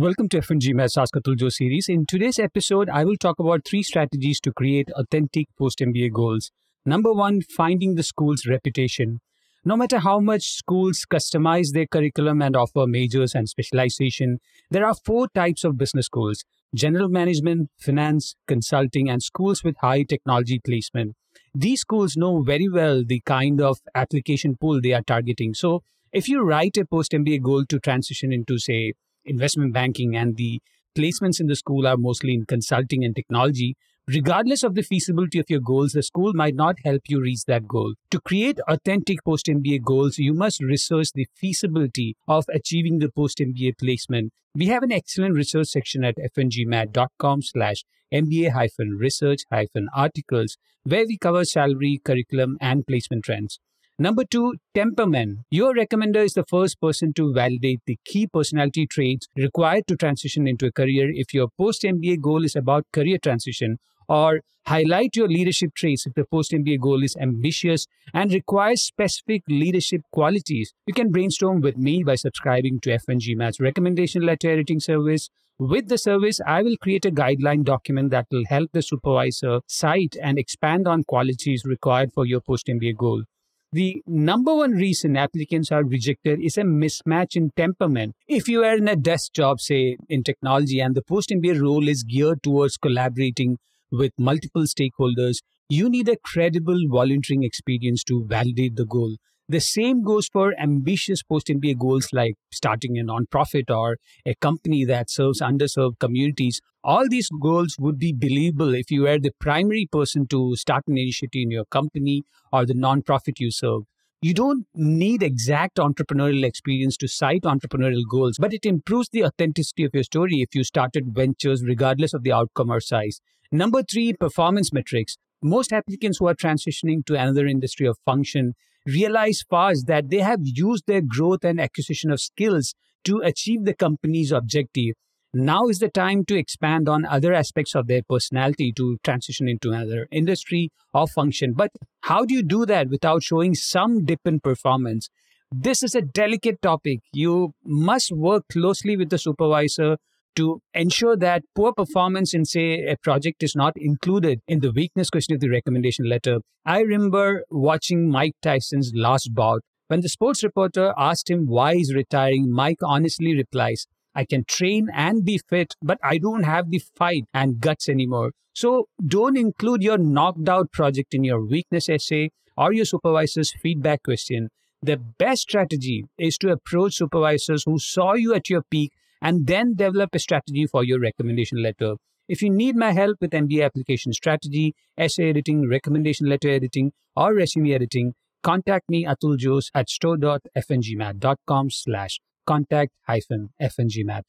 Welcome to F1GMAT's Ask Atul series. In today's episode, I will talk about three strategies to create authentic post MBA goals. Number one, finding the school's reputation. No matter how much schools customize their curriculum and offer majors and specialization, there are four types of business schools general management, finance, consulting, and schools with high technology placement. These schools know very well the kind of application pool they are targeting. So, if you write a post MBA goal to transition into, say, investment banking and the placements in the school are mostly in consulting and technology, regardless of the feasibility of your goals, the school might not help you reach that goal. To create authentic post MBA goals, you must research the feasibility of achieving the post MBA placement. We have an excellent research section at f1gmat.com slash MBA hyphen research hyphen articles where we cover salary, curriculum, and placement trends. Number two, temperament. Your recommender is the first person to validate the key personality traits required to transition into a career if your post MBA goal is about career transition, or highlight your leadership traits if the post MBA goal is ambitious and requires specific leadership qualities. You can brainstorm with me by subscribing to F1GMAT's recommendation letter editing service. With the service, I will create a guideline document that will help the supervisor cite and expand on qualities required for your post MBA goal. The number one reason applicants are rejected is a mismatch in temperament. If you are in a desk job, say in technology, and the post MBA role is geared towards collaborating with multiple stakeholders, you need a credible volunteering experience to validate the goal. The same goes for ambitious post MBA goals like starting a nonprofit or a company that serves underserved communities. All these goals would be believable if you were the primary person to start an initiative in your company or the nonprofit you serve. You don't need exact entrepreneurial experience to cite entrepreneurial goals, but it improves the authenticity of your story if you started ventures regardless of the outcome or size. Number three, performance metrics. Most applicants who are transitioning to another industry or function realize fast that they have used their growth and acquisition of skills to achieve the company's objective. Now is the time to expand on other aspects of their personality to transition into another industry or function. But how do you do that without showing some dip in performance? This is a delicate topic. You must work closely with the supervisor to ensure that poor performance in, say, a project is not included in the weakness question of the recommendation letter. I remember watching Mike Tyson's last bout. When the sports reporter asked him why he's retiring, Mike honestly replies, I can train and be fit, but I don't have the fight and guts anymore. So don't include your knocked out project in your weakness essay or your supervisor's feedback question. The best strategy is to approach supervisors who saw you at your peak and then develop a strategy for your recommendation letter. If you need my help with MBA application strategy, essay editing, recommendation letter editing, or resume editing, contact me Atul Jose at store.f1gmat.com slash contact hyphen f1gmat.